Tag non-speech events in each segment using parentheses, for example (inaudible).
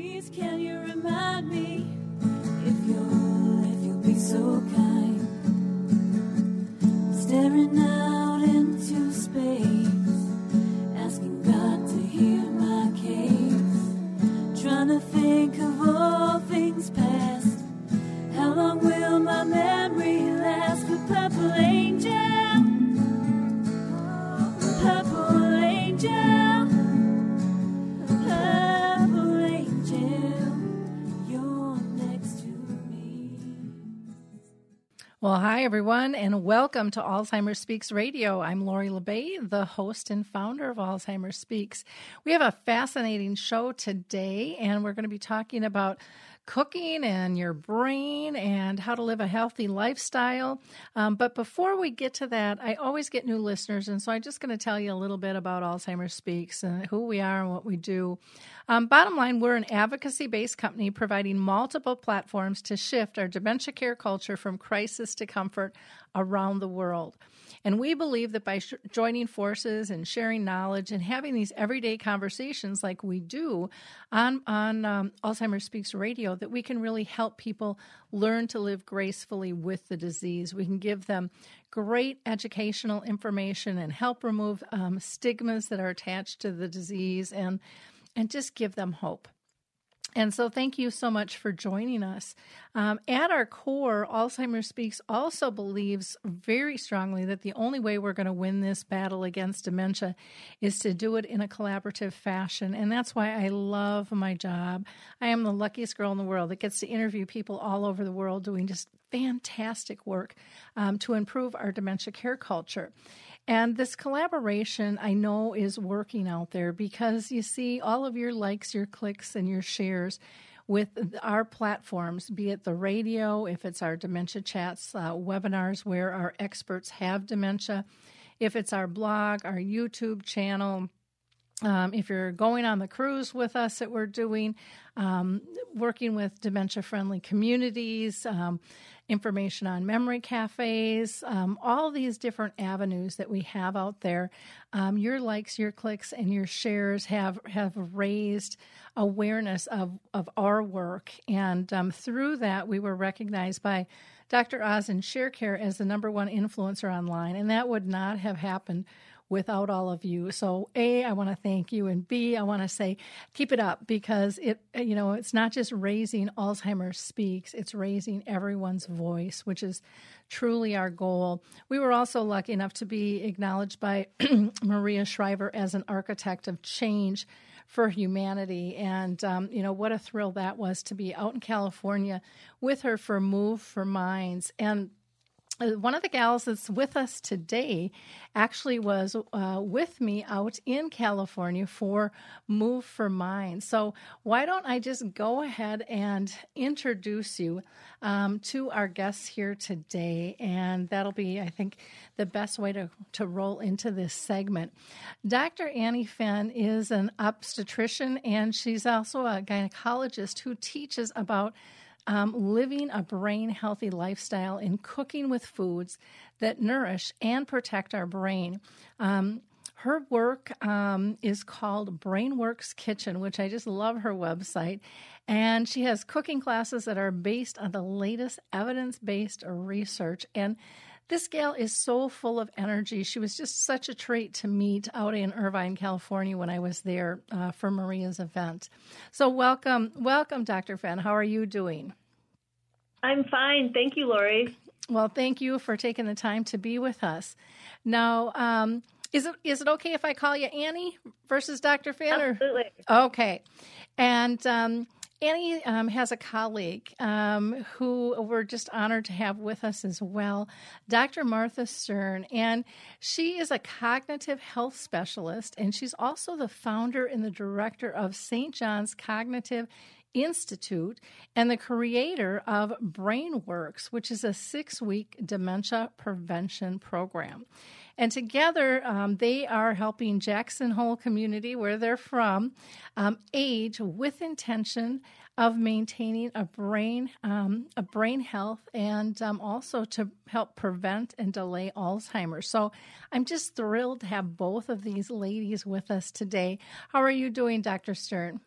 Please, can you remind me if you'll, if you'll be so kind? Staring out Well, hi, everyone, and welcome to Alzheimer's Speaks Radio. I'm Lori La Bey, the host and founder of Alzheimer's Speaks. We have a fascinating show today, and we're going to be talking about cooking and your brain and how to live a healthy lifestyle. Um, but before we get to that, I always get new listeners, and so I'm just going to tell you a little bit about Alzheimer's Speaks and who we are and what we do. Um, bottom line, we're an advocacy based company providing multiple platforms to shift our dementia care culture from crisis to comfort around the world. And we believe that by sh- joining forces and sharing knowledge and having these everyday conversations like we do on, on um, Alzheimer's Speaks Radio, that we can really help people learn to live gracefully with the disease. We can give them great educational information and help remove um, stigmas that are attached to the disease and, and just give them hope. And so, thank you so much for joining us. Um, at our core, Alzheimer's Speaks also believes very strongly that the only way we're going to win this battle against dementia is to do it in a collaborative fashion. And that's why I love my job. I am the luckiest girl in the world that gets to interview people all over the world doing just fantastic work um, to improve our dementia care culture. And this collaboration I know is working out there because you see all of your likes, your clicks, and your shares with our platforms, be it the radio, if it's our dementia chats, uh, webinars where our experts have dementia, if it's our blog, our YouTube channel. Um, if you're going on the cruise with us that we're doing, um, working with dementia friendly communities, um, information on memory cafes, um, all these different avenues that we have out there. Um, your likes, your clicks, and your shares have have raised awareness of of our work, and um, through that, we were recognized by. Dr. Oz and ShareCare as the number one influencer online, and that would not have happened without all of you. So A, I want to thank you and B, I want to say keep it up because it you know, it's not just raising Alzheimer's speaks, it's raising everyone's voice, which is truly our goal. We were also lucky enough to be acknowledged by (clears throat) Maria Shriver as an architect of change for humanity. And, um, you know, what a thrill that was to be out in California with her for Move for Minds. And one of the gals that's with us today actually was uh, with me out in California for Move for Minds. So, why don't I just go ahead and introduce you um, to our guests here today? And that'll be, I think, the best way to, to roll into this segment. Dr. Annie Fenn is an obstetrician and she's also a gynecologist who teaches about um, living a brain healthy lifestyle in cooking with foods that nourish and protect our brain. Um, her work um, is called Brainworks Kitchen, which I just love her website. And she has cooking classes that are based on the latest evidence based research. And this gal is so full of energy. She was just such a treat to meet out in Irvine, California when I was there uh, for Maria's event. So, welcome, welcome, Dr. Fenn. How are you doing? I'm fine. Thank you, Lori. Well, thank you for taking the time to be with us. Now, um, is it is it okay if I call you Annie versus Dr. Fenn? Absolutely. Okay. And um, Annie um, has a colleague um, who we're just honored to have with us as well, Dr. Martha Stearn. And she is a cognitive health specialist, and she's also the founder and the director of St. John's Cognitive Institute and the creator of BrainWorks, which is a six week dementia prevention program. And together, um, they are helping Jackson Hole community, where they're from, um, age with intention of maintaining a brain, um, a brain health, and um, also to help prevent and delay Alzheimer's. So, I'm just thrilled to have both of these ladies with us today. How are you doing, Dr. Stearn?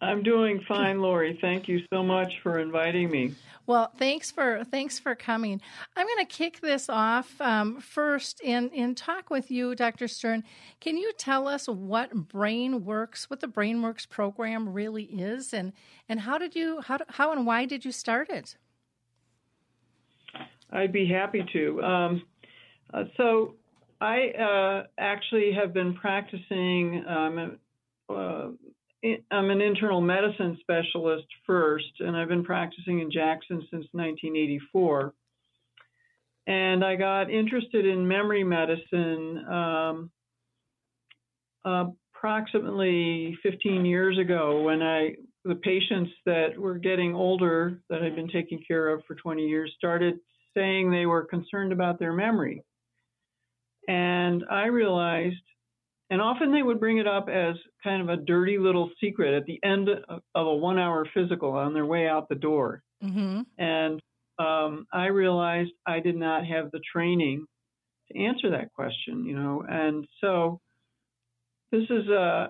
I'm doing fine, Lori. Thank you so much for inviting me. Well, thanks for thanks for coming. I'm going to kick this off um, first in in talk with you, Dr. Stearn. Can you tell us what Brain Works, what the Brain Works program really is, and and how did you how how and why did you start it? I'd be happy to. Um, uh, so I uh, actually have been practicing. Um, uh, I'm an internal medicine specialist first, and I've been practicing in Jackson since 1984. And I got interested in memory medicine um, approximately 15 years ago when I the patients that were getting older that I'd been taking care of for 20 years started saying they were concerned about their memory. And I realized and often they would bring it up as kind of a dirty little secret at the end of a one hour physical on their way out the door. Mm-hmm. And um, I realized I did not have the training to answer that question, you know. And so this is uh,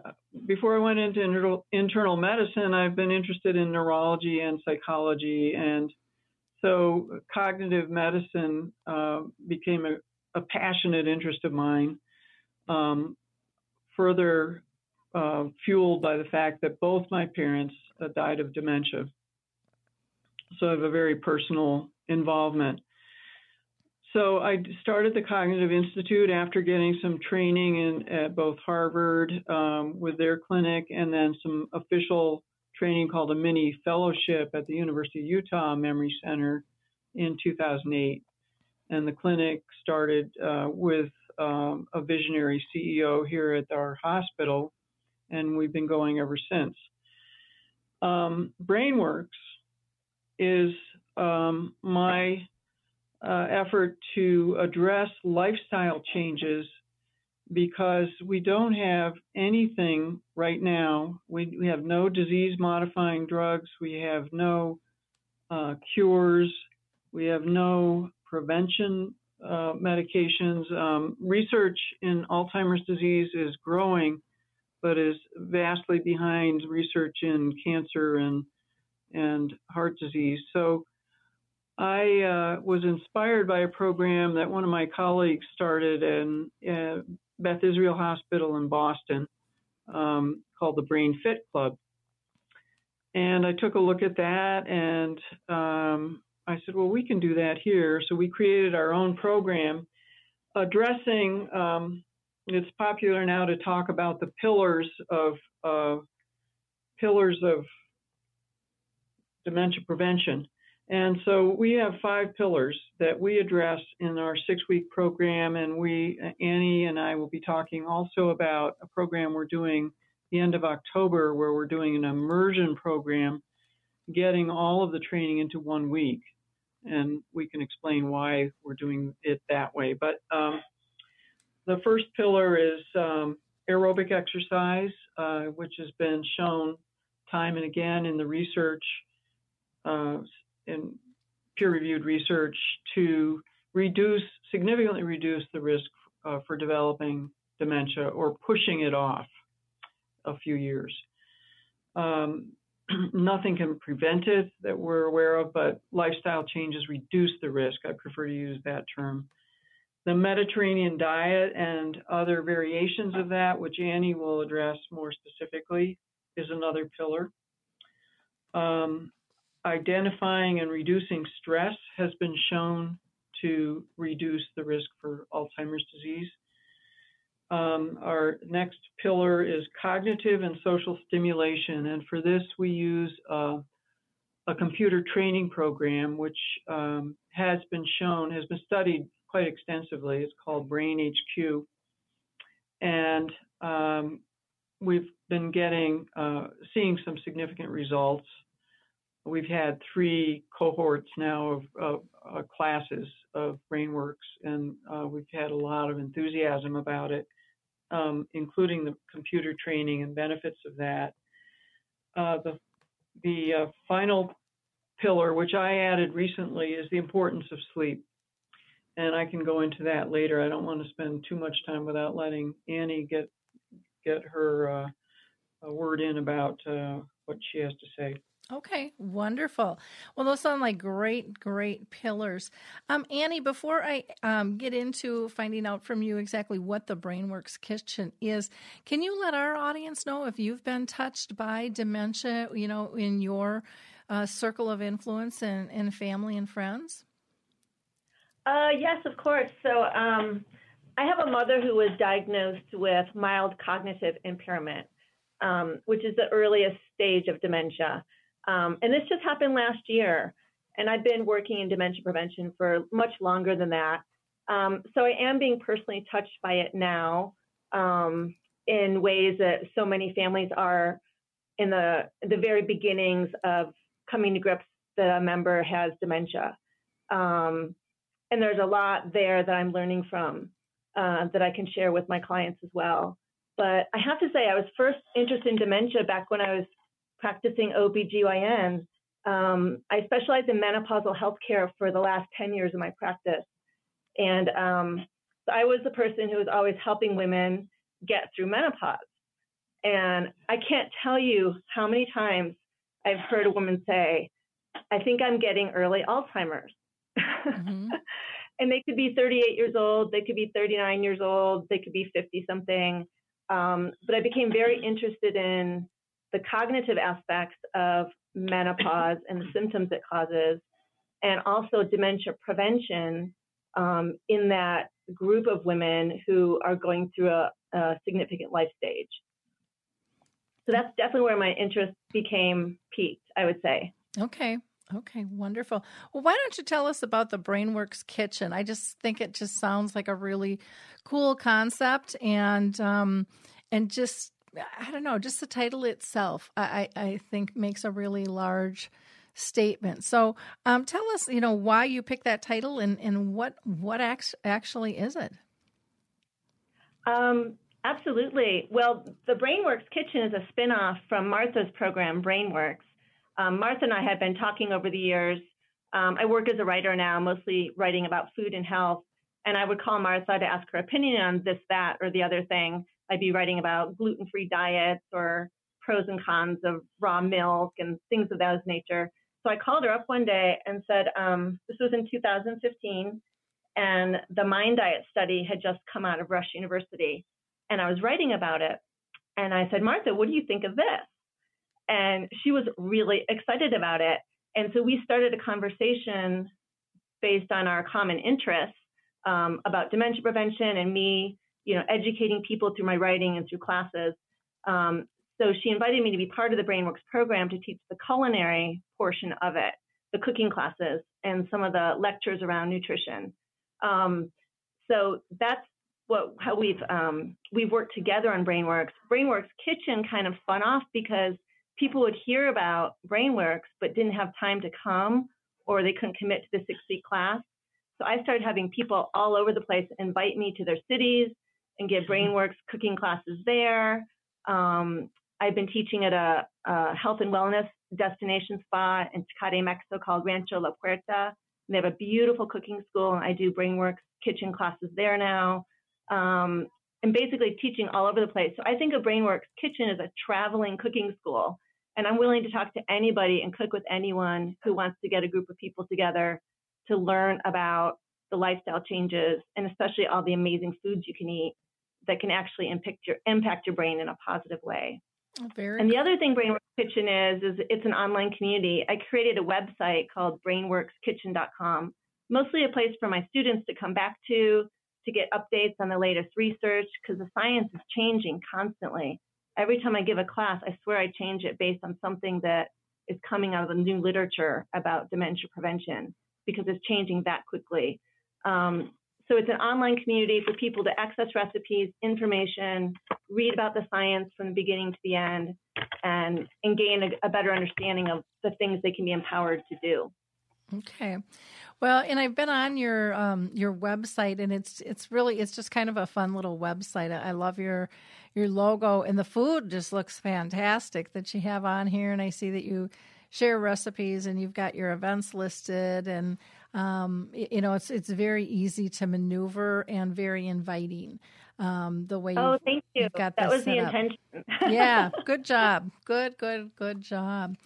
before I went into internal, internal medicine, I've been interested in neurology and psychology. And so cognitive medicine uh, became a, a passionate interest of mine. Um, further uh, fueled by the fact that both my parents uh, died of dementia. So I have a very personal involvement. So I started the Cognitive Institute after getting some training in at both Harvard um, with their clinic and then some official training called a mini fellowship at the University of Utah Memory Center in 2008. And the clinic started uh, with um, a visionary CEO here at our hospital, and we've been going ever since. Um, BrainWorks is um, my uh, effort to address lifestyle changes because we don't have anything right now. We, we have no disease modifying drugs, we have no uh, cures, we have no prevention uh, medications. Um, research in Alzheimer's disease is growing, but is vastly behind research in cancer and and heart disease. So I uh, was inspired by a program that one of my colleagues started in uh, Beth Israel Hospital in Boston um, called the Brain Fit Club. And I took a look at that and um, I said, well, we can do that here. So we created our own program addressing, um, it's popular now to talk about the pillars of uh, pillars of dementia prevention. And so we have five pillars that we address in our six week program. And we, Annie and I will be talking also about a program we're doing the end of October where we're doing an immersion program, getting all of the training into one week and we can explain why we're doing it that way. But um, the first pillar is um, aerobic exercise, uh, which has been shown time and again in the research, uh, in peer-reviewed research, to reduce significantly reduce the risk uh, for developing dementia or pushing it off a few years. Um, (clears throat) nothing can prevent it that we're aware of, but lifestyle changes reduce the risk. I prefer to use that term. The Mediterranean diet and other variations of that, which Annie will address more specifically, is another pillar. Um, identifying and reducing stress has been shown to reduce the risk for Alzheimer's disease. Um, our next pillar is cognitive and social stimulation, and for this we use uh, a computer training program which um, has been shown, has been studied quite extensively. It's called Brain HQ, and um, we've been getting uh, seeing some significant results. We've had three cohorts now of, of uh, classes of BrainWorks, and uh, we've had a lot of enthusiasm about it um, including the computer training and benefits of that. Uh, the the uh, final pillar, which I added recently, is the importance of sleep. And I can go into that later. I don't want to spend too much time without letting Annie get get her uh, word in about uh, what she has to say. Okay, wonderful. Well, those sound like great, great pillars. Um, Annie, before I um, get into finding out from you exactly what the BrainWorks Kitchen is, can you let our audience know if you've been touched by dementia, you know, in your uh, circle of influence and, and family and friends? Uh, yes, of course. So um, I have a mother who was diagnosed with mild cognitive impairment, um, which is the earliest stage of dementia. Um, and this just happened last year. And I've been working in dementia prevention for much longer than that. Um, so I am being personally touched by it now um, in ways that so many families are in the the very beginnings of coming to grips that a member has dementia. Um, and there's a lot there that I'm learning from uh, that I can share with my clients as well. But I have to say, I was first interested in dementia back when I was practicing OBGYN. Um, I specialize in menopausal healthcare for the last 10 years of my practice. And um, so I was the person who was always helping women get through menopause. And I can't tell you how many times I've heard a woman say, I think I'm getting early Alzheimer's. Mm-hmm. (laughs) and they could be 38 years old, they could be 39 years old, they could be 50 something. Um, but I became very interested in the cognitive aspects of menopause and the symptoms it causes, and also dementia prevention um, in that group of women who are going through a, a significant life stage. So that's definitely where my interest became piqued, I would say. Okay. Okay, wonderful. Well, why don't you tell us about the BrainWorks Kitchen? I just think it just sounds like a really cool concept, and um, and just I don't know, just the title itself, I, I think makes a really large statement. So, um, tell us, you know, why you picked that title and, and what what actually is it? Um, absolutely. Well, the BrainWorks Kitchen is a spinoff from Martha's program, BrainWorks. Um, Martha and I have been talking over the years. Um, I work as a writer now, mostly writing about food and health. And I would call Martha to ask her opinion on this, that, or the other thing. I'd be writing about gluten free diets or pros and cons of raw milk and things of that nature. So I called her up one day and said, um, this was in 2015, and the Mind Diet study had just come out of Rush University. And I was writing about it. And I said, Martha, what do you think of this? And she was really excited about it. And so we started a conversation based on our common interests um, about dementia prevention and me you know, educating people through my writing and through classes. Um, so she invited me to be part of the BrainWorks program to teach the culinary portion of it, the cooking classes, and some of the lectures around nutrition. Um, so that's what how we've um, we've worked together on BrainWorks. BrainWorks Kitchen kind of spun off because people would hear about BrainWorks but didn't have time to come or they couldn't commit to the six week class. So I started having people all over the place invite me to their cities and give BrainWorks cooking classes there. Um, I've been teaching at a, a, health and wellness destination spa in Tecate, Mexico called Rancho La Puerta. They have a beautiful cooking school, and I do BrainWorks kitchen classes there now. Um, and basically teaching all over the place. So I think of BrainWorks Kitchen as a traveling cooking school. And I'm willing to talk to anybody and cook with anyone who wants to get a group of people together to learn about the lifestyle changes and especially all the amazing foods you can eat that can actually impact your impact your brain in a positive way. Oh, very and the other thing BrainWorks Kitchen is is it's an online community. I created a website called brainworkskitchen.com, mostly a place for my students to come back to to get updates on the latest research because the science is changing constantly. Every time I give a class, I swear I change it based on something that is coming out of the new literature about dementia prevention because it's changing that quickly. Um, so it's an online community for people to access recipes, information, read about the science from the beginning to the end, and, and gain a, a better understanding of the things they can be empowered to do. Okay. Well, and I've been on your um, your website, and it's it's really it's just kind of a fun little website. I love your your logo, and the food just looks fantastic that you have on here. And I see that you share recipes, and you've got your events listed, and um, you know, it's it's very easy to maneuver and very inviting. um, the way. Oh, thank you. got that was the intention. (laughs) yeah, good job. Good, good, good job.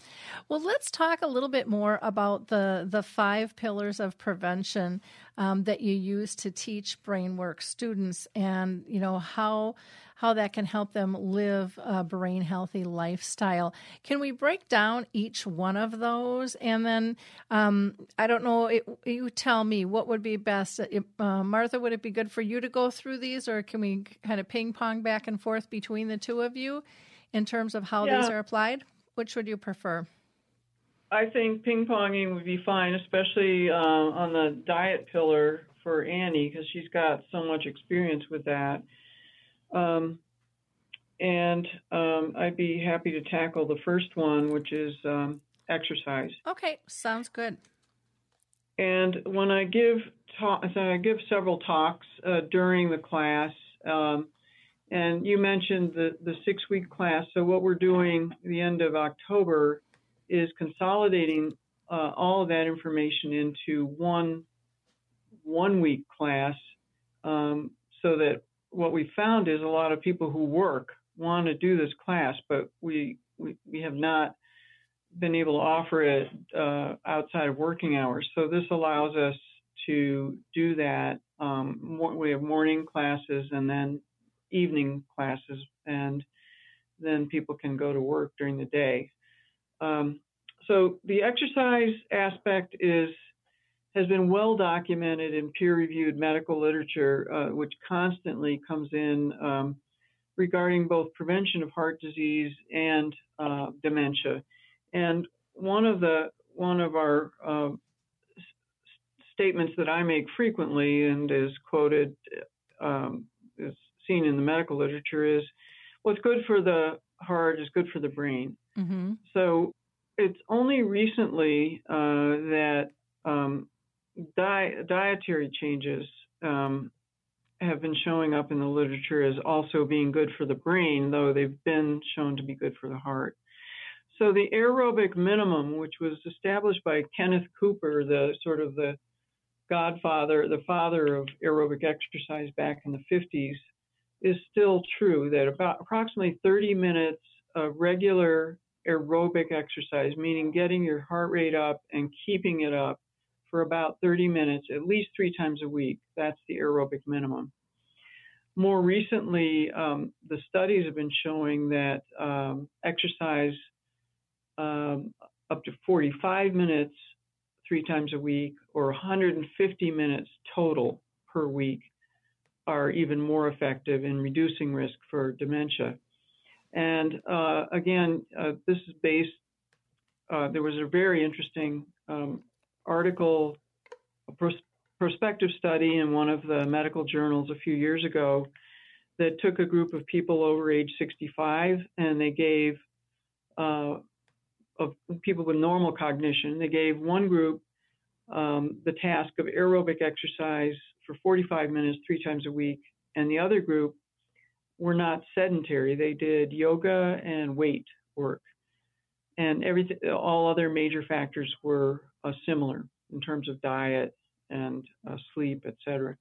Well, let's talk a little bit more about the the five pillars of prevention um, that you use to teach BrainWorks students, and you know how how that can help them live a brain healthy lifestyle. Can we break down each one of those, and then um, I don't know. It, you tell me what would be best. Uh, Martha, would it be good for you to go through these, or can we kind of ping pong back and forth between the two of you in terms of how these are applied? Which would you prefer? I think ping ponging would be fine, especially uh, on the diet pillar for Annie because she's got so much experience with that. Um, and um, I'd be happy to tackle the first one, which is um, exercise. Okay, sounds good. And when I give talk, so I give several talks uh, during the class, um, and you mentioned the the six week class. So what we're doing at the end of October is consolidating uh, all of that information into one one week class, um, so that what we found is a lot of people who work want to do this class, but we we, we have not been able to offer it uh, outside of working hours. So this allows us to do that. Um, we have morning classes and then evening classes, and then people can go to work during the day. Um, so the exercise aspect is has been well documented in peer-reviewed medical literature, uh, which constantly comes in um, regarding both prevention of heart disease and uh, dementia. And one of the one of our uh, s- statements that I make frequently and is quoted, um, is seen in the medical literature is, "What's good for the heart is good for the brain." Mm-hmm. So it's only recently uh, that um, di- dietary changes um, have been showing up in the literature as also being good for the brain, though they've been shown to be good for the heart. So the aerobic minimum, which was established by Kenneth Cooper, the sort of the godfather, the father of aerobic exercise back in the 50s, is still true that about approximately 30 minutes of regular aerobic exercise, meaning getting your heart rate up and keeping it up for about 30 minutes, at least three times a week. That's the aerobic minimum. More recently, um, the studies have been showing that um, exercise um, up to 45 minutes three times a week or 150 minutes total per week are even more effective in reducing risk for dementia. And uh, again, uh, this is based, uh, there was a very interesting um, article, a pros- prospective study in one of the medical journals a few years ago that took a group of people over age 65 and they gave uh, of people with normal cognition, they gave one group um, the task of aerobic exercise for 45 minutes three times a week, and the other group were not sedentary. They did yoga and weight work, and everything. All other major factors were uh, similar in terms of diet and uh, sleep, etc.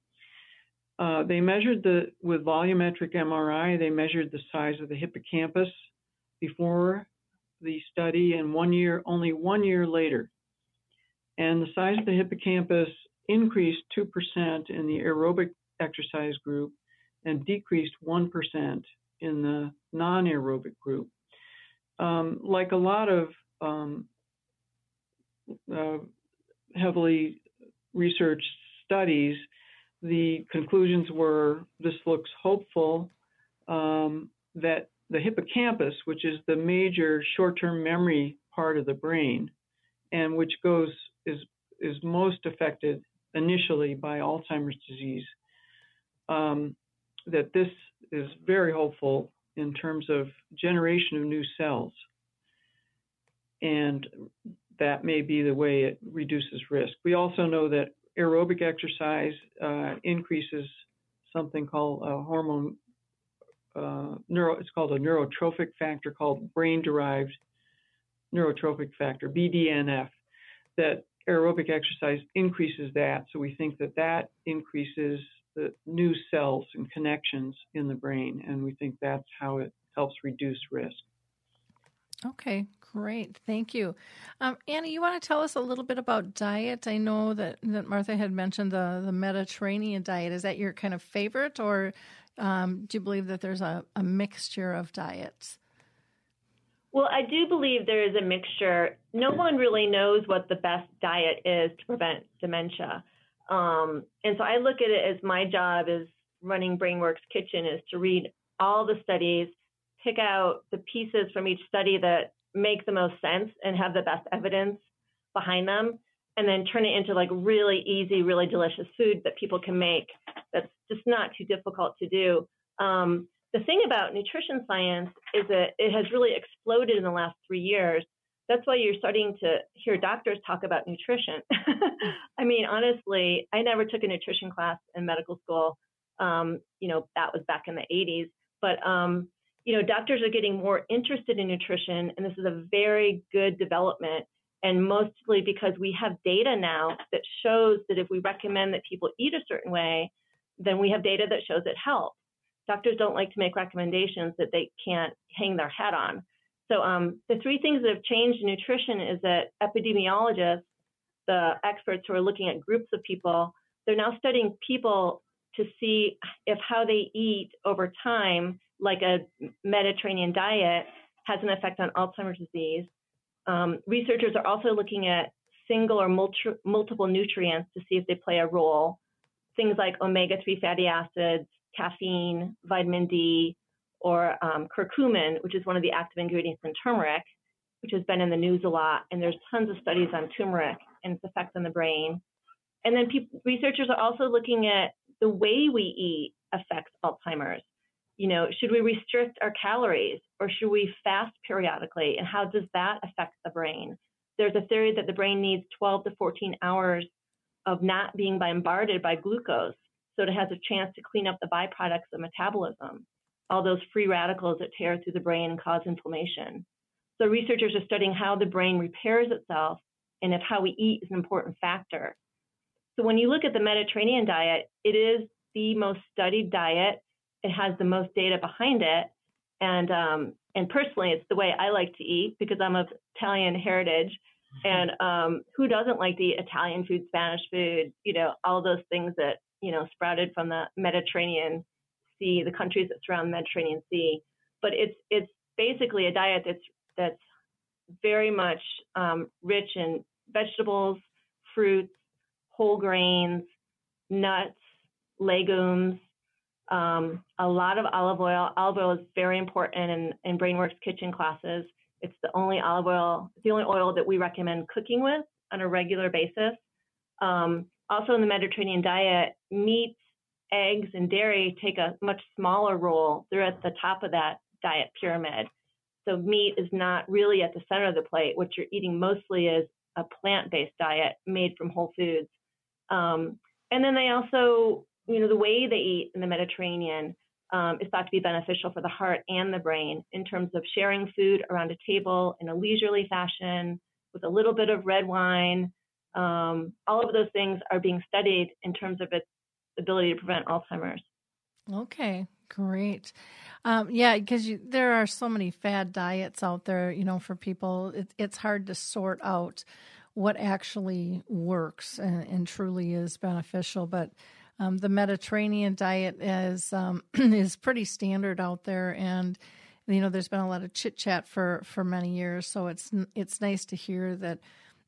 Uh, they measured the with volumetric MRI. They measured the size of the hippocampus before the study, and one year, only one year later, and the size of the hippocampus increased 2% in the aerobic exercise group and decreased 1% in the non aerobic group. Um, like a lot of um, uh, heavily researched studies, the conclusions were this looks hopeful um, that the hippocampus, which is the major short term memory part of the brain, and which goes is is most affected initially by Alzheimer's disease. Um, that this is very hopeful in terms of generation of new cells, and that may be the way it reduces risk. We also know that aerobic exercise uh, increases something called a hormone uh, neuro. It's called a neurotrophic factor called brain-derived neurotrophic factor (BDNF). That aerobic exercise increases that, so we think that that increases the new cells and connections in the brain, and we think that's how it helps reduce risk. Okay, great. Thank you. Um, Annie, you want to tell us a little bit about diet? I know that, that Martha had mentioned the, the Mediterranean diet. Is that your kind of favorite, or um, do you believe that there's a, a mixture of diets? Well, I do believe there is a mixture. No one really knows what the best diet is to prevent dementia. Um, and so I look at it as my job as running BrainWorks Kitchen is to read all the studies, pick out the pieces from each study that make the most sense and have the best evidence behind them, and then turn it into like really easy, really delicious food that people can make that's just not too difficult to do. Um, the thing about nutrition science is that it has really exploded in the last three years. That's why you're starting to hear doctors talk about nutrition. (laughs) I mean, honestly, I never took a nutrition class in medical school. Um, you know, that was back in the 80s. But um, you know, doctors are getting more interested in nutrition, and this is a very good development. And mostly because we have data now that shows that if we recommend that people eat a certain way, then we have data that shows it helps. Doctors don't like to make recommendations that they can't hang their hat on. So um, the three things that have changed in nutrition is that epidemiologists, the experts who are looking at groups of people, they're now studying people to see if how they eat over time like a Mediterranean diet has an effect on Alzheimer's disease. Um, researchers are also looking at single or multi- multiple nutrients to see if they play a role. Things like omega 3 fatty acids, caffeine, vitamin D, or um, curcumin, which is one of the active ingredients in turmeric, which has been in the news a lot. And there's tons of studies on turmeric and its effects on the brain. And then pe- researchers are also looking at the way we eat affects Alzheimer's you know, should we restrict our calories or should we fast periodically? And how does that affect the brain? There's a theory that the brain needs 12 to 14 hours of not being bombarded by glucose so it has a chance to clean up the byproducts of metabolism, all those free radicals that tear through the brain and cause inflammation. So researchers are studying how the brain repairs itself and if how we eat is an important factor. So when you look at the Mediterranean diet, it is the most studied diet it has the most data behind it. And um, and personally, it's the way I like to eat because I'm of Italian heritage. Mm-hmm. And um, who doesn't like to eat Italian food, Spanish food, you know, all those things that you know sprouted from the Mediterranean Sea, the countries that surround the Mediterranean Sea. But it's it's basically a diet that's that's very much um, rich in vegetables, fruits, whole grains, nuts, legumes, um, a lot of olive oil. Olive oil is very important in, in BrainWorks kitchen classes. It's the only olive oil, it's the only oil that we recommend cooking with on a regular basis. Um, also in the Mediterranean diet, meats, eggs, and dairy take a much smaller role. They're at the top of that diet pyramid. So meat is not really at the center of the plate. What you're eating mostly is a plant-based diet made from whole foods. Um, and then they also you know, the way they eat in the Mediterranean um, is thought to be beneficial for the heart and the brain in terms of sharing food around a table in a leisurely fashion with a little bit of red wine. Um, all of those things are being studied in terms of its ability to prevent Alzheimer's. Okay, great. Um, yeah, because there are so many fad diets out there, you know, for people. It, it's hard to sort out what actually works and, and truly is beneficial. But um, the Mediterranean diet is um, (clears throat) is pretty standard out there, and you know there's been a lot of chit chat for for many years. So it's it's nice to hear that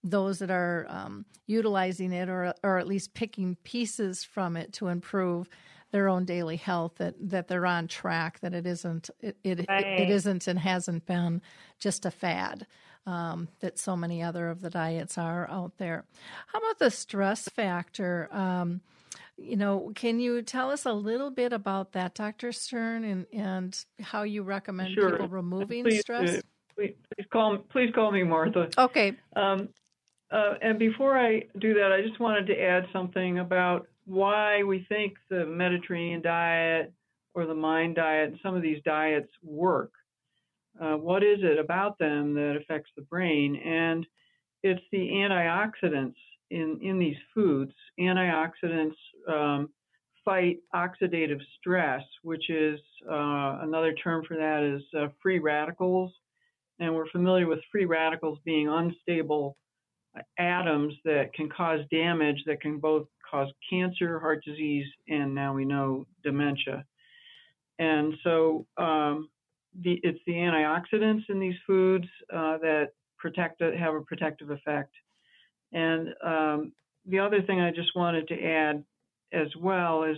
those that are um, utilizing it or or at least picking pieces from it to improve their own daily health that that they're on track that it isn't it it, right. it, it isn't and hasn't been just a fad um, that so many other of the diets are out there how about the stress factor um, you know, can you tell us a little bit about that, Dr. Stearn, and, and how you recommend sure. people removing please, stress? Uh, please, please, call, please call me Martha. Okay. Um, uh, and before I do that, I just wanted to add something about why we think the Mediterranean diet or the mind diet, some of these diets work. Uh, what is it about them that affects the brain? And it's the antioxidants in, in these foods. Antioxidants um, fight oxidative stress, which is uh, another term for that is uh, free radicals. And we're familiar with free radicals being unstable atoms that can cause damage that can both cause cancer, heart disease, and now we know dementia. And so um, the, it's the antioxidants in these foods uh, that protect have a protective effect. And um, the other thing I just wanted to add as well is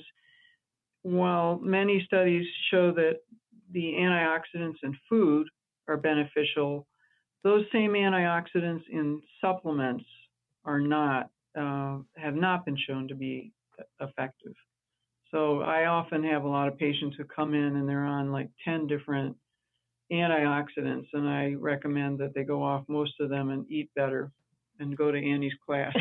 while many studies show that the antioxidants in food are beneficial, those same antioxidants in supplements are not uh, have not been shown to be effective. So I often have a lot of patients who come in and they're on like 10 different antioxidants, and I recommend that they go off most of them and eat better and go to Annie's class. (laughs)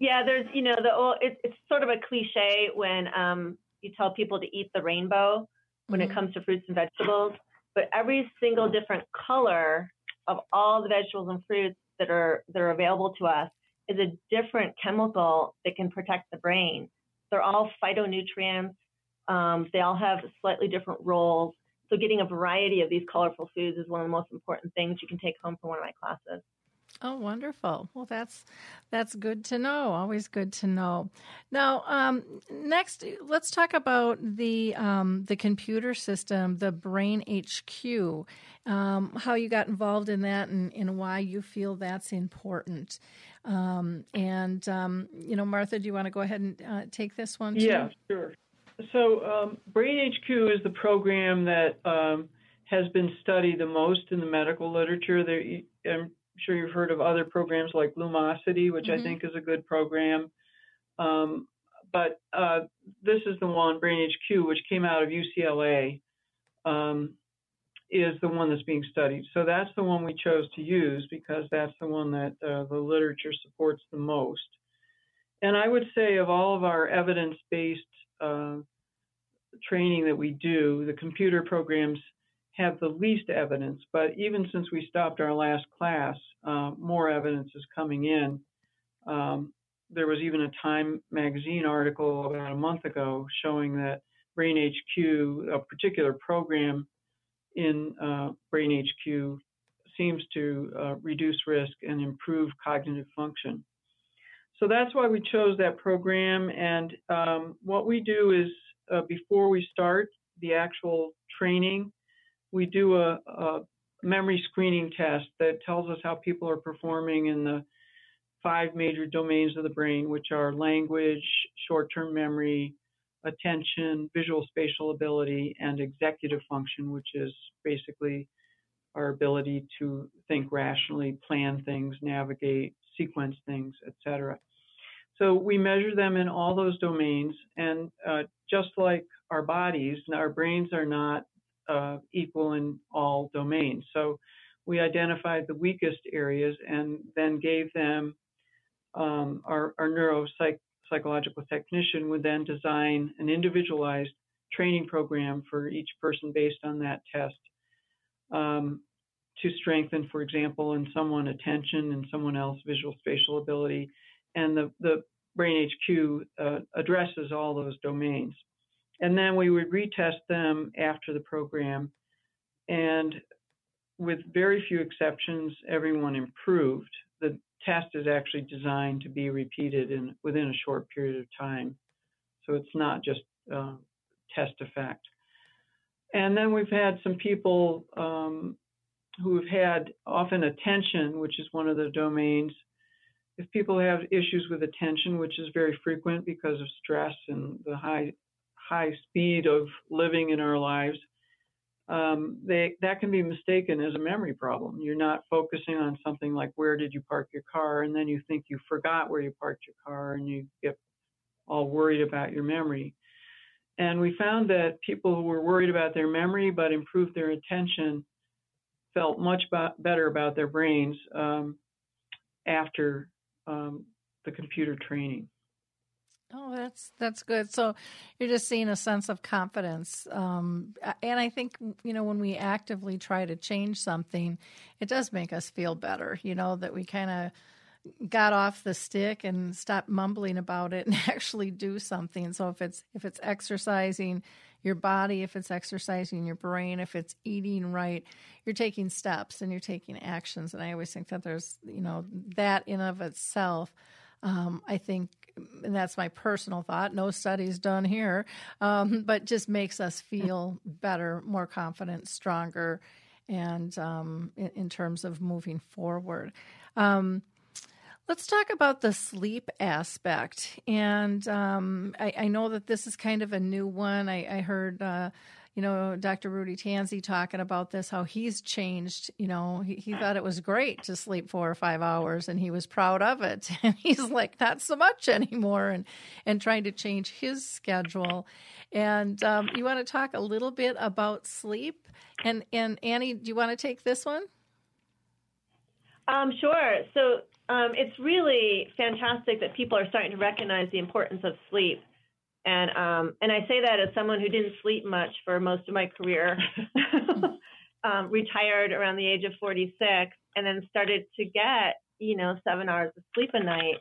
yeah, there's, you know, the it, it's sort of a cliche when um, you tell people to eat the rainbow when mm-hmm. it comes to fruits and vegetables, but every single different color of all the vegetables and fruits that are that are available to us is a different chemical that can protect the brain. They're all phytonutrients. Um, they all have slightly different roles. So getting a variety of these colorful foods is one of the most important things you can take home from one of my classes. Oh, wonderful! Well, that's that's good to know. Always good to know. Now, um, next, let's talk about the um, the computer system, the Brain HQ. Um, how you got involved in that, and, and why you feel that's important. Um, and um, you know, Martha, do you want to go ahead and uh, take this one? Too? Yeah, sure. So, um, Brain HQ is the program that um, has been studied the most in the medical literature. There, I'm sure you've heard of other programs like Lumosity, which mm-hmm. I think is a good program. Um, but uh, this is the one, Brain HQ, which came out of UCLA, um, is the one that's being studied. So that's the one we chose to use because that's the one that uh, the literature supports the most. And I would say of all of our evidence based uh, training that we do, the computer programs have the least evidence. But even since we stopped our last class, uh, more evidence is coming in. Um, there was even a Time magazine article about a month ago showing that Brain HQ, a particular program in uh, Brain HQ, seems to uh, reduce risk and improve cognitive function. So that's why we chose that program. And um, what we do is uh, before we start the actual training, we do a, a, memory screening test that tells us how people are performing in the five major domains of the brain, which are language, short term memory, attention, visual spatial ability, and executive function, which is basically our ability to think rationally, plan things, navigate, sequence things, etc. So we measure them in all those domains, and uh, just like our bodies, our brains are not uh, equal in all domains. So we identified the weakest areas and then gave them um, our, our neuropsychological technician would then design an individualized training program for each person based on that test um, to strengthen, for example, in someone attention and someone else visual spatial ability. And the, the Brain HQ uh, addresses all those domains. And then we would retest them after the program. And with very few exceptions, everyone improved. The test is actually designed to be repeated in within a short period of time. So it's not just uh, test effect. And then we've had some people um, who have had often attention, which is one of the domains. If people have issues with attention, which is very frequent because of stress and the high high speed of living in our lives, um, they, that can be mistaken as a memory problem. You're not focusing on something like where did you park your car, and then you think you forgot where you parked your car, and you get all worried about your memory. And we found that people who were worried about their memory but improved their attention felt much better about their brains um, after um, the computer training. Oh, that's that's good. So you're just seeing a sense of confidence, um, and I think you know when we actively try to change something, it does make us feel better. You know that we kind of got off the stick and stop mumbling about it (laughs) and actually do something. So if it's if it's exercising your body, if it's exercising your brain, if it's eating right, you're taking steps and you're taking actions. And I always think that there's you know that in of itself. Um, I think, and that's my personal thought. No studies done here, um, but just makes us feel better, more confident, stronger, and um, in, in, terms of moving forward. Um, Let's talk about the sleep aspect. And um, I, I, know that this is kind of a new one. I, I heard, uh, you know, Dr. Rudy Tanzi talking about this, how he's changed. You know, he, he thought it was great to sleep four or five hours and he was proud of it. (laughs) And he's like, not so much anymore, and, and trying to change his schedule. And um, you want to talk a little bit about sleep? And, and Annie, do you want to take this one? Um, sure. So um, it's really fantastic that people are starting to recognize the importance of sleep. And um, and I say that as someone who didn't sleep much for most of my career, (laughs) um, retired around the age of 46, and then started to get you know seven hours of sleep a night,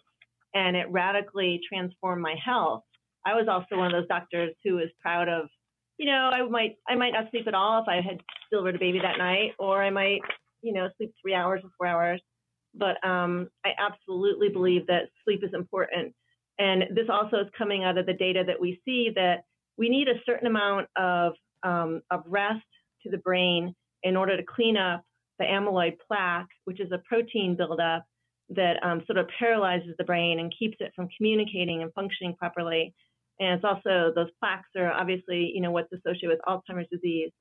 and it radically transformed my health. I was also one of those doctors who was proud of, you know, I might I might not sleep at all if I had delivered a baby that night, or I might you know sleep three hours or four hours but um, I absolutely believe that sleep is important. And this also is coming out of the data that we see that we need a certain amount of, um, of rest to the brain in order to clean up the amyloid plaque, which is a protein buildup that um, sort of paralyzes the brain and keeps it from communicating and functioning properly. And it's also those plaques are obviously, you know, what's associated with Alzheimer's disease.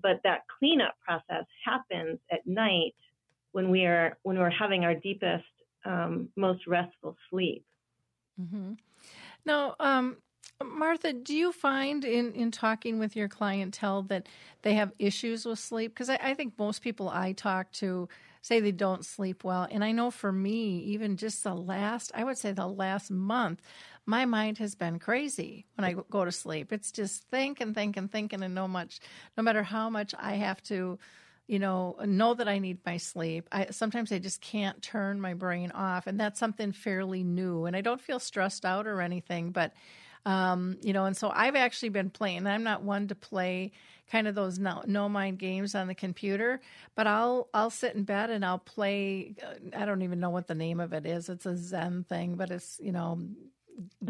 But that cleanup process happens at night when we are when we're having our deepest, um, most restful sleep. Mm-hmm. Now, um, Martha, do you find in, in talking with your clientele that they have issues with sleep? Because I, I, think most people I talk to say they don't sleep well. And I know for me, even just the last, I would say the last month, my mind has been crazy when I go to sleep. It's just think and think and thinking and no much, no matter how much I have to you know, know that I need my sleep. I sometimes I just can't turn my brain off, and that's something fairly new. And I don't feel stressed out or anything, but um, you know, and so I've actually been playing. I'm not one to play kind of those no, no mind games on the computer, but I'll I'll sit in bed and I'll play. I don't even know what the name of it is. It's a Zen thing, but it's you know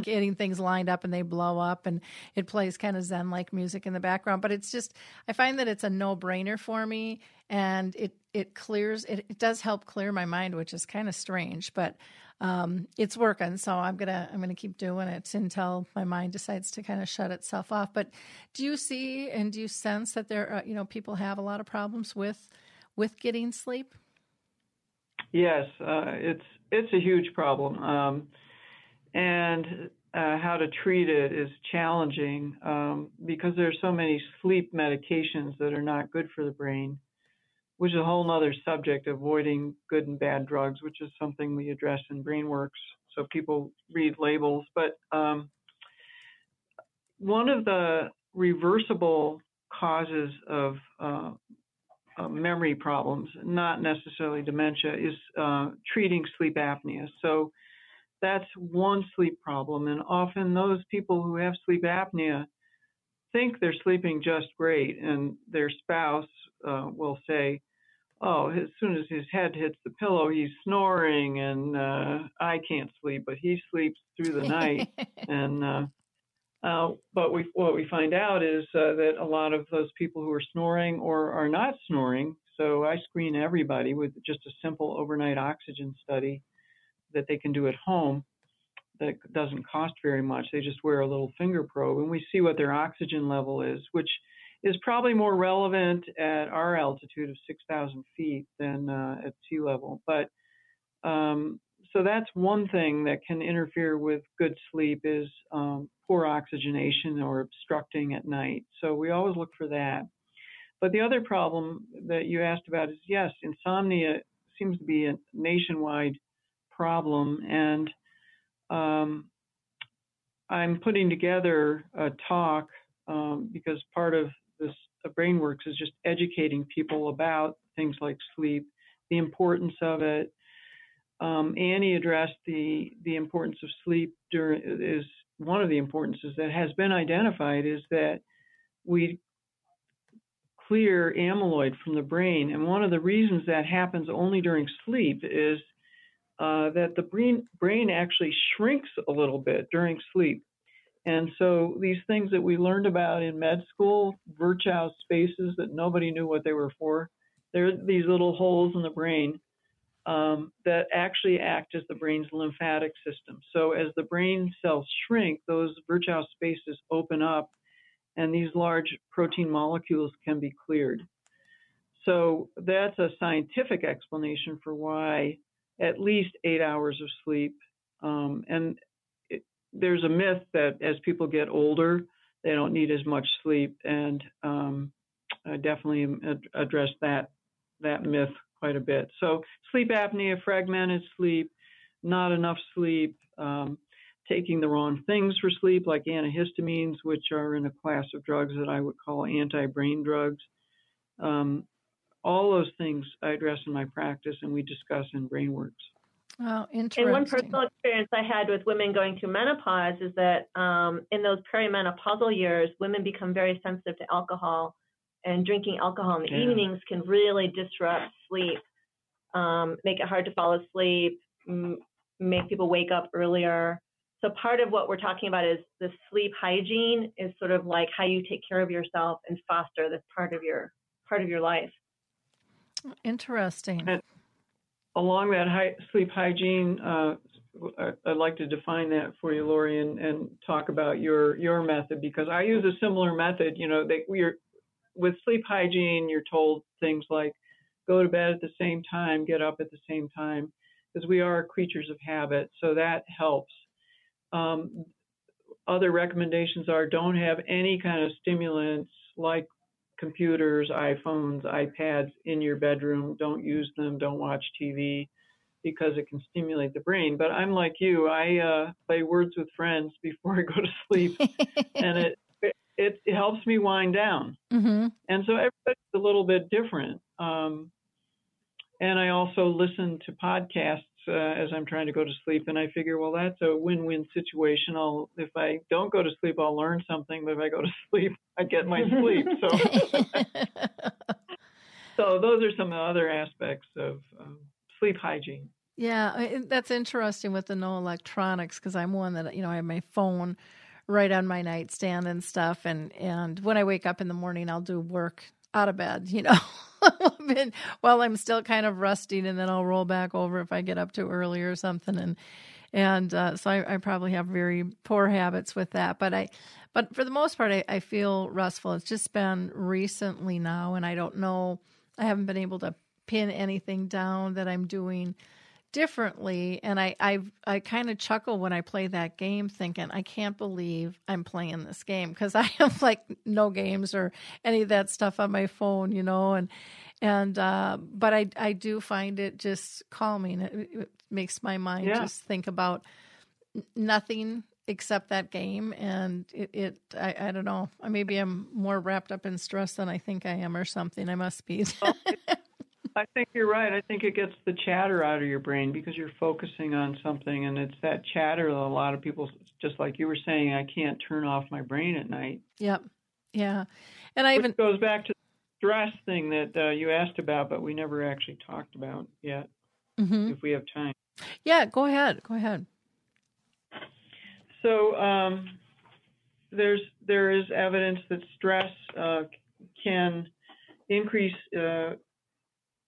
getting things lined up and they blow up and it plays kind of zen like music in the background. But it's just i find that it's a no brainer for me and it it clears it, it does help clear my mind which is kind of strange but um, it's working. So i'm gonna i'm gonna keep doing it until my mind decides to kind of shut itself off. But do you see and do you sense that there are, you know people have a lot of problems with with getting sleep? Yes uh, it's it's a huge problem. Um, and uh, how to treat it is challenging um, because there are so many sleep medications that are not good for the brain, which is a whole other subject, avoiding good and bad drugs, which is something we address in BrainWorks. So people read labels. But um, one of the reversible causes of uh, uh, memory problems, not necessarily dementia, is uh, treating sleep apnea. So that's one sleep problem. And often those people who have sleep apnea think they're sleeping just great, and their spouse uh, will say, Oh, as soon as his head hits the pillow, he's snoring, and uh, I can't sleep, but he sleeps through the night. (laughs) and uh, uh, but we, what we find out is uh, that a lot of those people who are snoring or are not snoring, so I screen everybody with just a simple overnight oxygen study that they can do at home that doesn't cost very much. They just wear a little finger probe and we see what their oxygen level is, which is probably more relevant at our altitude of 6,000 feet than uh, at sea level. But um, so that's one thing that can interfere with good sleep is um, poor oxygenation or obstructing at night. So we always look for that. But the other problem that you asked about is yes, insomnia seems to be a nationwide problem. And um, I'm putting together a talk um, because part of this BrainWorks is just educating people about things like sleep, the importance of it, um, Annie addressed the the importance of sleep during is one of the importances that has been identified is that we clear amyloid from the brain, and one of the reasons that happens only during sleep is uh, that the brain brain actually shrinks a little bit during sleep. And so these things that we learned about in med school, Virchow spaces that nobody knew what they were for, they're these little holes in the brain um, that actually act as the brain's lymphatic system. So as the brain cells shrink, those Virchow spaces open up and these large protein molecules can be cleared. So that's a scientific explanation for why at least eight hours of sleep. Um, and it, there's a myth that as people get older, they don't need as much sleep, and um, I definitely address that that myth quite a bit. So sleep apnea, fragmented sleep, not enough sleep, um, taking the wrong things for sleep, like antihistamines, which are in a class of drugs that I would call anti-brain drugs. Um, all those things I address in my practice and we discuss in BrainWorks. Oh, interesting. And one personal experience I had with women going through menopause is that um, in those perimenopausal years, women become very sensitive to alcohol and drinking alcohol in the yeah. evenings can really disrupt sleep, um, make it hard to fall asleep, m- make people wake up earlier. So part of what we're talking about is the sleep hygiene is sort of like how you take care of yourself and foster this part of your part of your life. Interesting. And along that high, sleep hygiene, uh, I'd like to define that for you, Lori, and, and, talk about your your method because I use a similar method. You know, they, we're with sleep hygiene, you're told things like go to bed at the same time, get up at the same time, because we are creatures of habit. So that helps. Um, other recommendations are don't have any kind of stimulants like computers, iPhones, iPads in your bedroom. Don't use them. Don't watch TV because it can stimulate the brain. But I'm like you. I uh, play Words with Friends (laughs) before I go to sleep, and it it, it helps me wind down. Mm-hmm. And so everybody's a little bit different. Um, and I also listen to podcasts uh, as I'm trying to go to sleep, and I figure, well, that's a win-win situation. I'll if I don't go to sleep, I'll learn something, but if I go to (laughs) sleep, I get my sleep. So, (laughs) so those are some other aspects of um, sleep hygiene. Yeah, that's interesting with the no electronics because I'm one that you know I have my phone right on my nightstand and stuff. And and when I wake up in the morning, I'll do work out of bed, you know, (laughs) while I'm still kind of rusting, and then I'll roll back over if I get up too early or something. And and uh, so I, I, probably have very poor habits with that. But I, but for the most part, I, I feel restful. It's just been recently now, and I don't know. I haven't been able to pin anything down that I'm doing differently and i i i kind of chuckle when i play that game thinking i can't believe i'm playing this game because (laughs) i have like no games or any of that stuff on my phone you know and and uh but i i do find it just calming. It, it makes my mind yeah. just think about nothing except that game and it, it I, I don't know. Maybe i'm more wrapped up in stress than i think i am or something. I must be I think you're right. I think it gets the chatter out of your brain because you're focusing on something, and it's that chatter that a lot of people, just like you were saying, I can't turn off my brain at night. Yep. Yeah. And I Which even goes back to the stress thing that uh, you asked about, but we never actually talked about yet. Mm-hmm. If we have time. Yeah. Go ahead. Go ahead. So um, there's there is evidence that stress uh, can increase uh,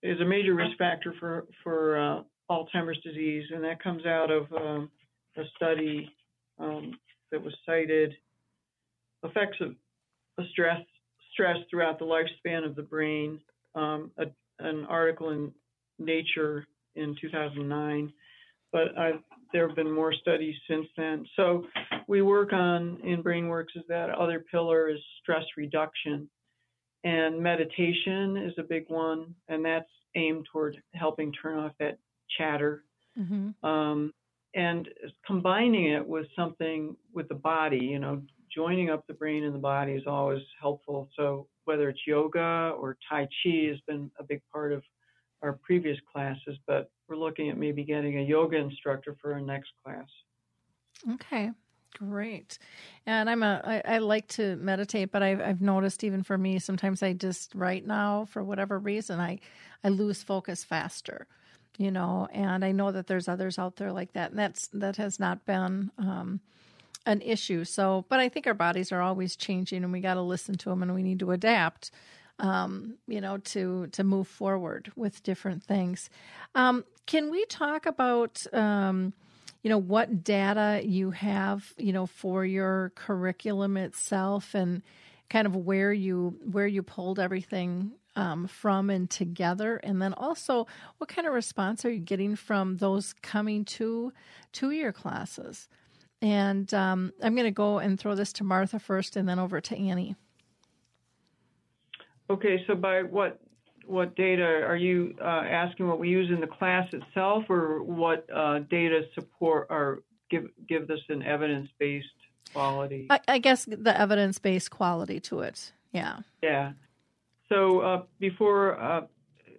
is a major risk factor for for uh, Alzheimer's disease, and that comes out of um, a study um, that was cited effects of, stress stress throughout the lifespan of the brain. Um, a, an article in Nature in 2009, but I've, there have been more studies since then. So we work on in BrainWorks is that other pillar is stress reduction and meditation is a big one, and that's aimed toward helping turn off that chatter. Mm-hmm. Um, and combining it with something with the body, you know, joining up the brain and the body is always helpful. So whether it's yoga or Tai Chi has been a big part of our previous classes, but we're looking at maybe getting a yoga instructor for our next class. Okay, great. And I'm a I, I like to meditate, but I've I've noticed even for me sometimes I just right now for whatever reason I I lose focus faster, you know. And I know that there's others out there like that, and that's that has not been. Um, an issue. So, but I think our bodies are always changing, and we got to listen to them, and we need to adapt. Um, you know, to to move forward with different things. Um, can we talk about? Um, you know what data you have you know for your curriculum itself and kind of where you where you pulled everything um, from and together. And then also what kind of response are you getting from those coming to to your classes? And um, i'm going to go and throw this to martha first and then over to annie. Okay so by what what data are you uh, asking? What we use in the class itself, or what uh, data support or give give this an evidence based quality? I, I, guess the evidence based quality to it. Yeah. Yeah. So uh, before, uh,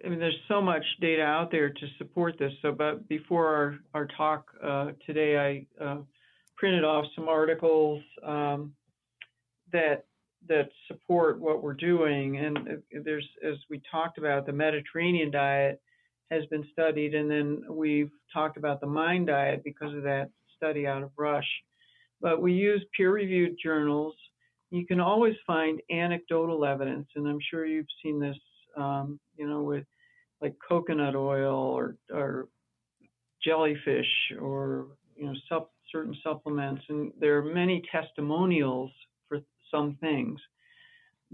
I mean, there's so much data out there to support this. So, but before our our talk uh, today, I uh, printed off some articles um, that that support what we're doing. And there's, as we talked about, the Mediterranean diet has been studied, and then we've talked about the MIND diet because of that study out of Rush. But we use peer-reviewed journals. You can always find anecdotal evidence, and I'm sure you've seen this, um, you know, with like coconut oil or, or jellyfish or you know sup, certain supplements, and there are many testimonials some things.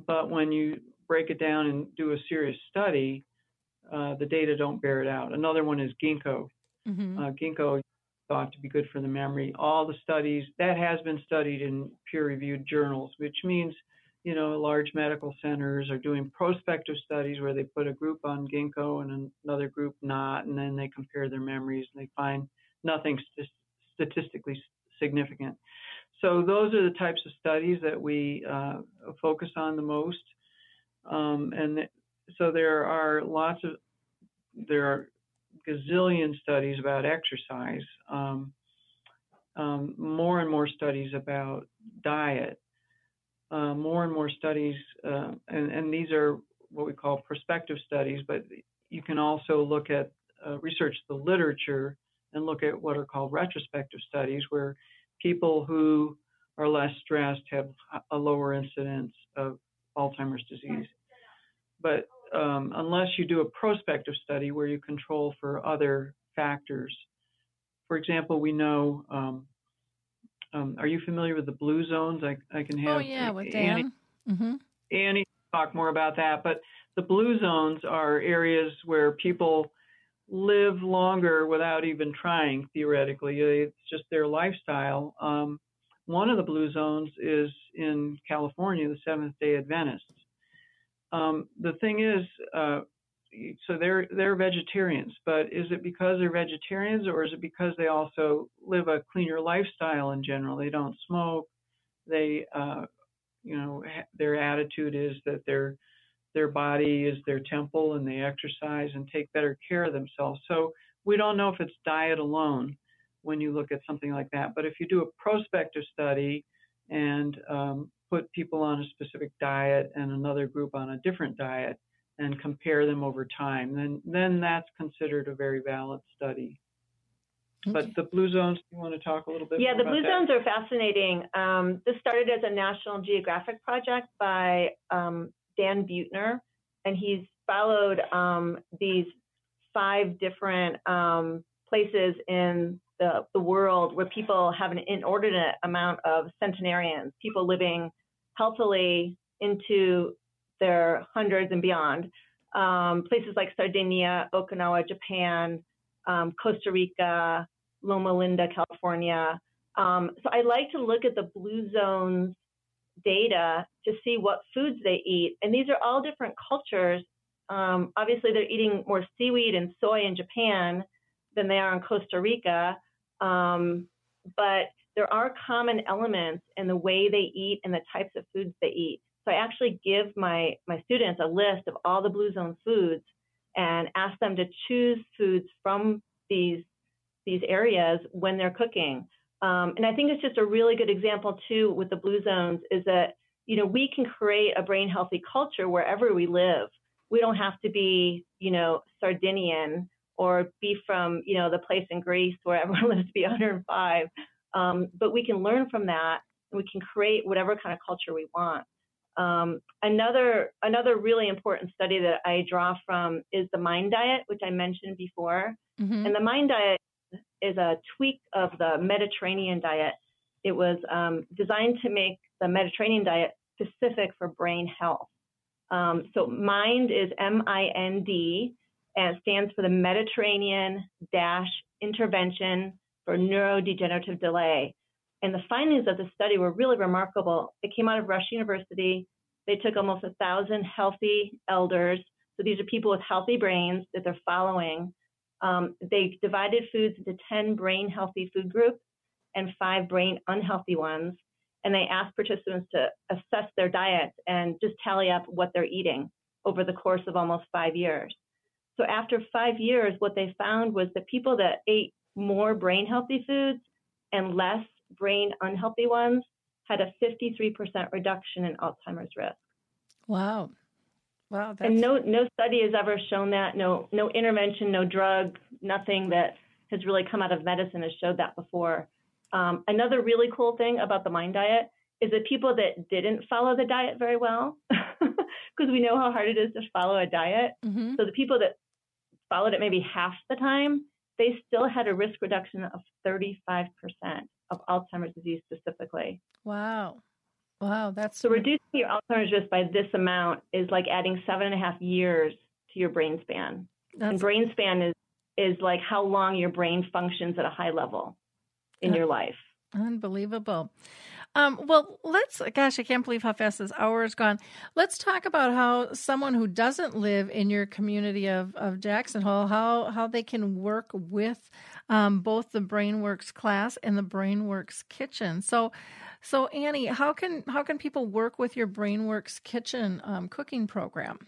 But when you break it down and do a serious study, uh, the data don't bear it out. Another one is ginkgo. Mm-hmm. Uh, ginkgo thought to be good for the memory. All the studies that has been studied in peer-reviewed journals, which means you know large medical centers are doing prospective studies where they put a group on ginkgo and another group not, and then they compare their memories and they find nothing st- statistically significant. So those are the types of studies that we uh, focus on the most. Um, and th- so there are lots of, there are gazillion studies about exercise, um, um, more and more studies about diet, uh, more and more studies, uh, and, and, these are what we call prospective studies, but you can also look at uh, research the literature and look at what are called retrospective studies where people who are less stressed have a lower incidence of Alzheimer's disease. But um, unless you do a prospective study where you control for other factors, for example, we know. Um, um, are you familiar with the blue zones? I, I can have. Oh yeah, with Dan. Annie, mm-hmm. Annie talk more about that. But the blue zones are areas where people live longer without even trying, theoretically. It's just their lifestyle. Um, one of the blue zones is in California, the Seventh Day Adventists. Um, the thing is, uh, so they're they're vegetarians, but is it because they're vegetarians, or is it because they also live a cleaner lifestyle in general? They don't smoke. They, uh, you know, their attitude is that they're their body is their temple and they exercise and take better care of themselves. So we don't know if it's diet alone when you look at something like that. But if you do a prospective study and um, put people on a specific diet and another group on a different diet and compare them over time, then then that's considered a very valid study. Okay. But the blue zones, you want to talk a little bit? Yeah, the blue that? zones are fascinating. Um, this started as a National Geographic project by um, Dan Buettner, and he's followed um, these five different um, places in the, the world where people have an inordinate amount of centenarians, people living healthily into their hundreds and beyond. Um, places like Sardinia, Okinawa, Japan, um, Costa Rica, Loma Linda, California. Um, so I like to look at the blue zones data to see what foods they eat. And these are all different cultures. Um, obviously, they're eating more seaweed and soy in Japan than they are in Costa Rica. Um, but there are common elements in the way they eat and the types of foods they eat. So I actually give my, my students a list of all the Blue Zone foods and ask them to choose foods from these these areas when they're cooking. Um, and I think it's just a really good example too with the blue zones is that you know we can create a brain healthy culture wherever we live. We don't have to be you know Sardinian or be from you know the place in Greece where (laughs) everyone lives to be 105. Um, but we can learn from that and we can create whatever kind of culture we want. Um, another another really important study that I draw from is the Mind Diet, which I mentioned before. Mm-hmm. And the Mind Diet is a tweak of the Mediterranean diet. It was um, designed to make the Mediterranean diet specific for brain health. Um, so Mind is M-I-N-D, and it stands for the Mediterranean Dash Intervention for Neurodegenerative Delay. And the findings of the study were really remarkable. It came out of Rush University. They took almost a thousand healthy elders. So these are people with healthy brains that they're following. Um, they divided foods into 10 brain healthy food groups and five brain unhealthy ones. And they asked participants to assess their diet and just tally up what they're eating over the course of almost five years. So after five years, what they found was that people that ate more brain healthy foods and less brain unhealthy ones had a 53% reduction in Alzheimer's risk. Wow. Wow. That's... And no, no study has ever shown that. No, no intervention, no drug, nothing that has really come out of medicine has showed that before. Um, another really cool thing about the mind diet is that people that didn't follow the diet very well, (laughs) because we know how hard it is to follow a diet. Mm-hmm. So the people that followed it maybe half the time, they still had a risk reduction of 35% of Alzheimer's disease specifically. Wow. Wow, that's so reducing your Alzheimer's risk by this amount is like adding seven and a half years to your brain span. That's... And brain span is is like how long your brain functions at a high level in your life. Unbelievable. Um, well, let's, gosh, I can't believe how fast this hour has gone. Let's talk about how someone who doesn't live in your community of, of Jackson Hole, how, how they can work with um, both the BrainWorks class and the BrainWorks kitchen. So, so Annie, how can how can people work with your BrainWorks kitchen um, cooking program?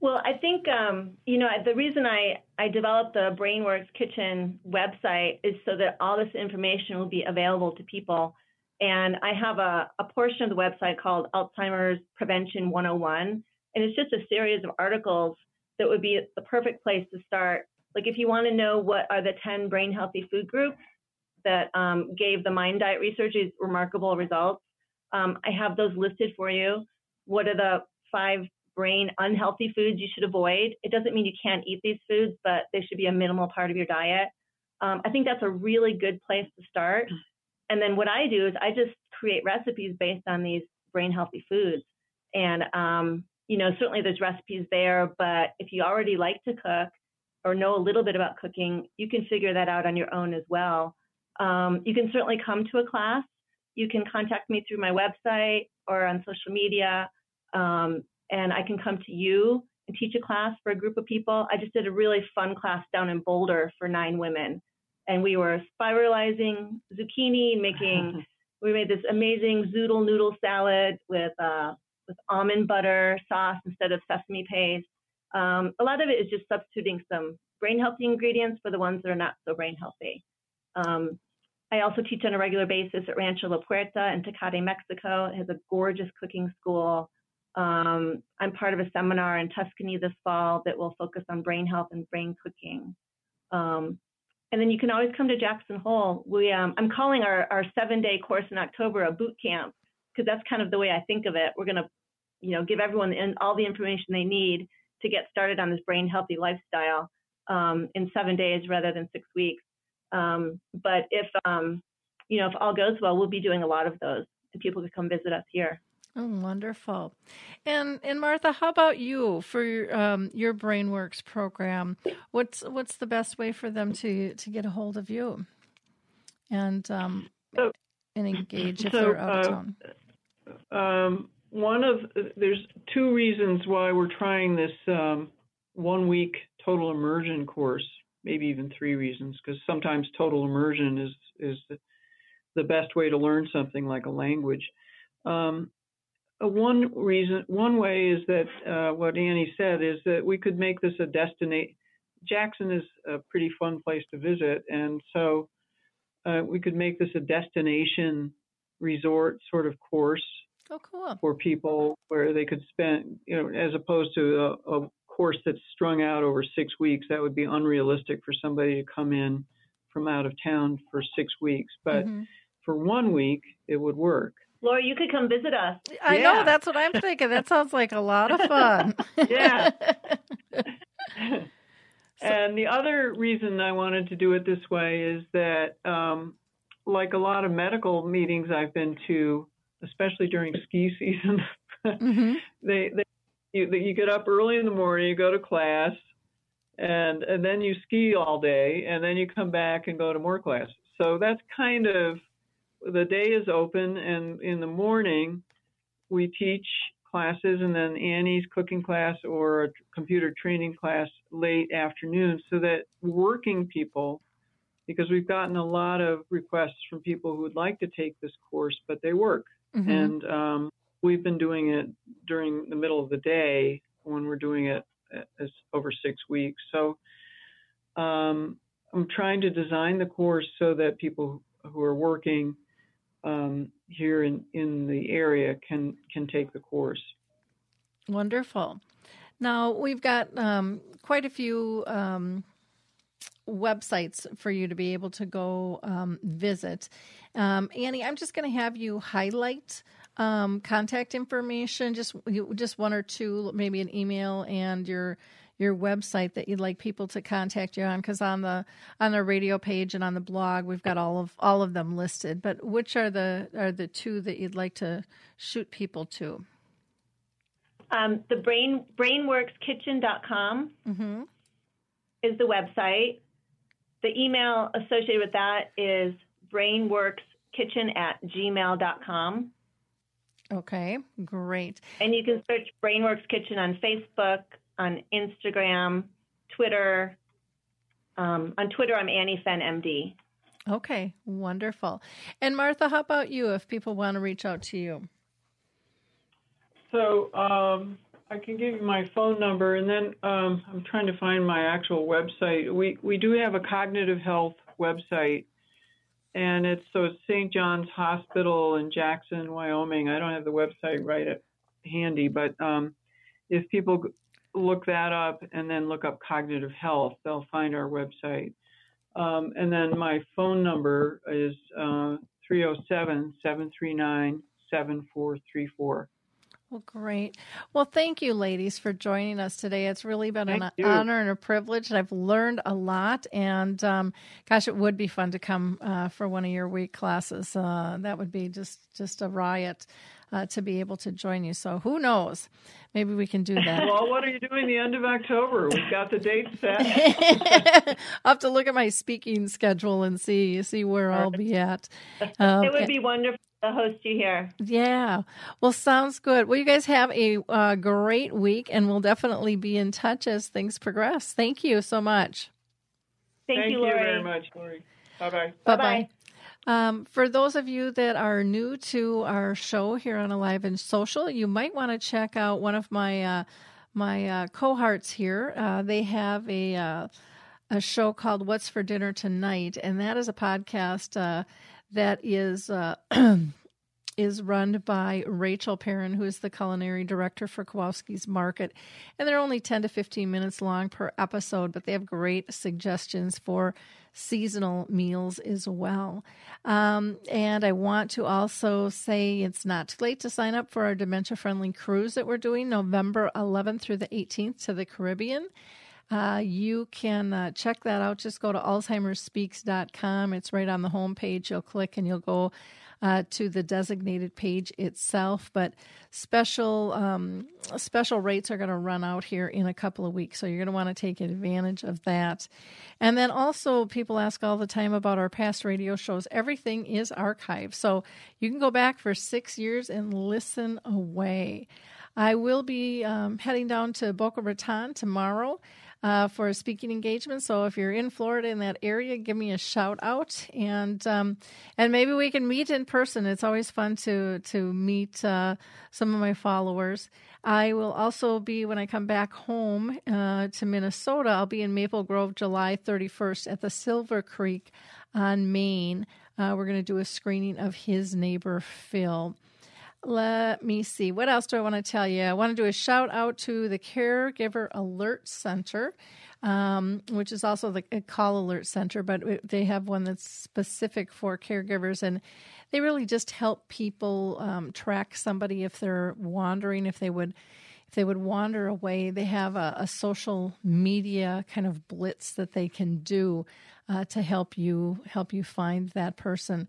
Well, I think um, you know the reason I I developed the BrainWorks Kitchen website is so that all this information will be available to people. And I have a, a portion of the website called Alzheimer's Prevention 101, and it's just a series of articles that would be the perfect place to start. Like if you want to know what are the 10 brain healthy food groups that um, gave the Mind Diet research remarkable results, um, I have those listed for you. What are the five brain unhealthy foods you should avoid. It doesn't mean you can't eat these foods, but they should be a minimal part of your diet. Um, I think that's a really good place to start. And then what I do is I just create recipes based on these brain healthy foods. And, um, you know, certainly there's recipes there, but if you already like to cook or know a little bit about cooking, you can figure that out on your own as well. Um, you can certainly come to a class. You can contact me through my website or on social media. Um, and I can come to you and teach a class for a group of people. I just did a really fun class down in Boulder for nine women, and we were spiralizing zucchini, making (laughs) we made this amazing zoodle noodle salad with uh, with almond butter sauce instead of sesame paste. Um, a lot of it is just substituting some brain healthy ingredients for the ones that are not so brain healthy. Um, I also teach on a regular basis at Rancho La Puerta in Tecate, Mexico. It has a gorgeous cooking school. Um, I'm part of a seminar in Tuscany this fall that will focus on brain health and brain cooking. Um, and then you can always come to Jackson Hole. We, um, I'm calling our, our seven day course in October a boot camp because that's kind of the way I think of it. We're going to, you know, give everyone in, all the information they need to get started on this brain healthy lifestyle um, in seven days rather than six weeks. Um, but if, um, you know, if all goes well, we'll be doing a lot of those and people can come visit us here. Oh, wonderful. And and Martha, how about you for your, um, your BrainWorks program? What's what's the best way for them to to get a hold of you and um, so, and engage if so, they're out of uh, town? Um, one of there's two reasons why we're trying this um, one week total immersion course. Maybe even three reasons, because sometimes total immersion is is the, the best way to learn something like a language. Um, uh, one reason, one way is that uh, what Annie said is that we could make this a destination Jackson is a pretty fun place to visit, and so uh, we could make this a destination resort sort of course Oh, cool. for people where they could spend, you know, as opposed to a, a course that's strung out over six weeks. That would be unrealistic for somebody to come in from out of town for six weeks. But Mhm. for one week, it would work. Lori, you could come visit us. I know that's what I'm thinking. That sounds like a lot of fun. (laughs) Yeah. (laughs) and the other reason I wanted to do it this way is that, um, like a lot of medical meetings I've been to, especially during ski (laughs) season, hmm they, they you, you get up early in the morning, you go to class, and and then you ski all day, and then you come back and go to more classes. So that's kind of the day is open, and in the morning we teach classes, and then Annie's cooking class or a computer training class late afternoon, so that working people, because we've gotten a lot of requests from people who would like to take this course, but they work hmm and um, we've been doing it during the middle of the day when we're doing it as over six weeks. So um, I'm trying to design the course so that people who are working um, here in, in the area can can take the course. Wonderful. Now we've got um, quite a few um, websites for you to be able to go um, visit. Um, Annie, I'm just going to have you highlight um, contact information, just just one or two, maybe an email and your your website that you'd like people to contact you on because on the on the radio page and on the blog we've got all of all of them listed but which are the are the two that you'd like to shoot people to Um, the brain brainworkskitchen.com mm-hmm. is the website. The email associated with that is brainworkskitchen at gmail.com. okay great And you can search Brainworks Kitchen on Facebook, on Instagram, Twitter. Um, on Twitter, I'm Annie Fenn MD. Okay, wonderful. And Martha, how about you if people want to reach out to you? So um, I can give you my phone number, and then um, I'm trying to find my actual website. We we do have a cognitive health website, and it's so it's St. John's Hospital in Jackson, Wyoming. I don't have the website right at handy, but um, if people look that up and then look up cognitive health, they'll find our website. Um, and then my phone number is uh, 307 739 7434. Well, great. Well, thank you, ladies, for joining us today. It's really been an you. honor and a privilege. I've learned a lot, and um, gosh, it would be fun to come uh, for one of your week classes. Uh, that would be just just a riot uh, to be able to join you. So, who knows? Maybe we can do (laughs) that. Well, what are you doing the end of October? We've got the date set. (laughs) I'll have to look at my speaking schedule and see see where I'll be at. (laughs) Um, It would be wonderful to host you here. Yeah. Well, sounds good. Well, you guys have a uh, great week, and we'll definitely be in touch as things progress. Thank you so much. Thank, Thank you, you Lori. very much, Lori. Bye bye. Bye Bye-bye. Um, for those of you that are new to our show here on Alive and Social, you might want to check out one of my uh, my uh, cohorts here. Uh, they have a uh, a show called "What's for Dinner Tonight," and that is a podcast uh, that is. Uh, (clears throat) is run by Rachel Perrin, who is the culinary director for Kowalski's Market. And they're only 10 to 15 minutes long per episode, but they have great suggestions for seasonal meals as well. Um, and I want to also say it's not too late to sign up for our dementia friendly cruise that we're doing November 11th through the 18th to the Caribbean. Uh, you can uh, check that out. Just go to alzheimersspeaks.com. It's right on the home page. You'll click and you'll go uh, to the designated page itself. But special um, special rates are going to run out here in a couple of weeks, so you're going to want to take advantage of that. And then also, people ask all the time about our past radio shows. Everything is archived, so you can go back for six years and listen away. I will be um, heading down to Boca Raton tomorrow. Uh, for a speaking engagement. So if you're in Florida in that area, give me a shout out, and um, and maybe we can meet in person. It's always fun to to meet uh, some of my followers. I will also be when I come back home uh, to Minnesota. I'll be in Maple Grove July 31st at the Silver Creek on Main. Uh, we're going to do a screening of his neighbor Phil. Let me see. What else do I want to tell you? I want to do a shout out to the Caregiver Alert Center, um, which is also the call alert center, but they have one that's specific for caregivers. And they really just help people um, track somebody if they're wandering, if they would. If they would wander away, they have a, a social media kind of blitz that they can do uh, to help you help you find that person.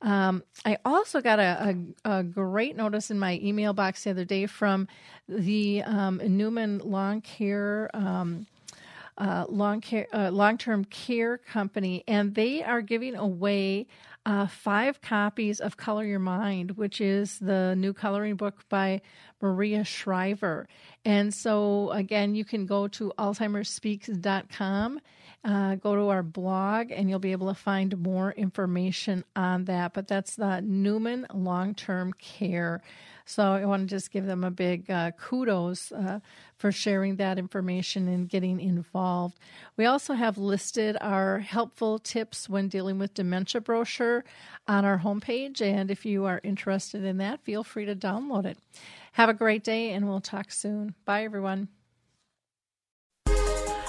Um, I also got a, a, a, great notice in my email box the other day from the um, Newman Long Care. Um, uh, long care, uh, long-term care company, and they are giving away uh, five copies of Color Your Mind, which is the new coloring book by Maria Shriver. And so, again, you can go to AlzheimerSpeaks.com uh, go to our blog and you'll be able to find more information on that. But that's the Newman Long Term Care. So I want to just give them a big uh, kudos uh, for sharing that information and getting involved. We also have listed our helpful tips when dealing with dementia brochure on our homepage. And if you are interested in that, feel free to download it. Have a great day, and we'll talk soon. Bye, everyone.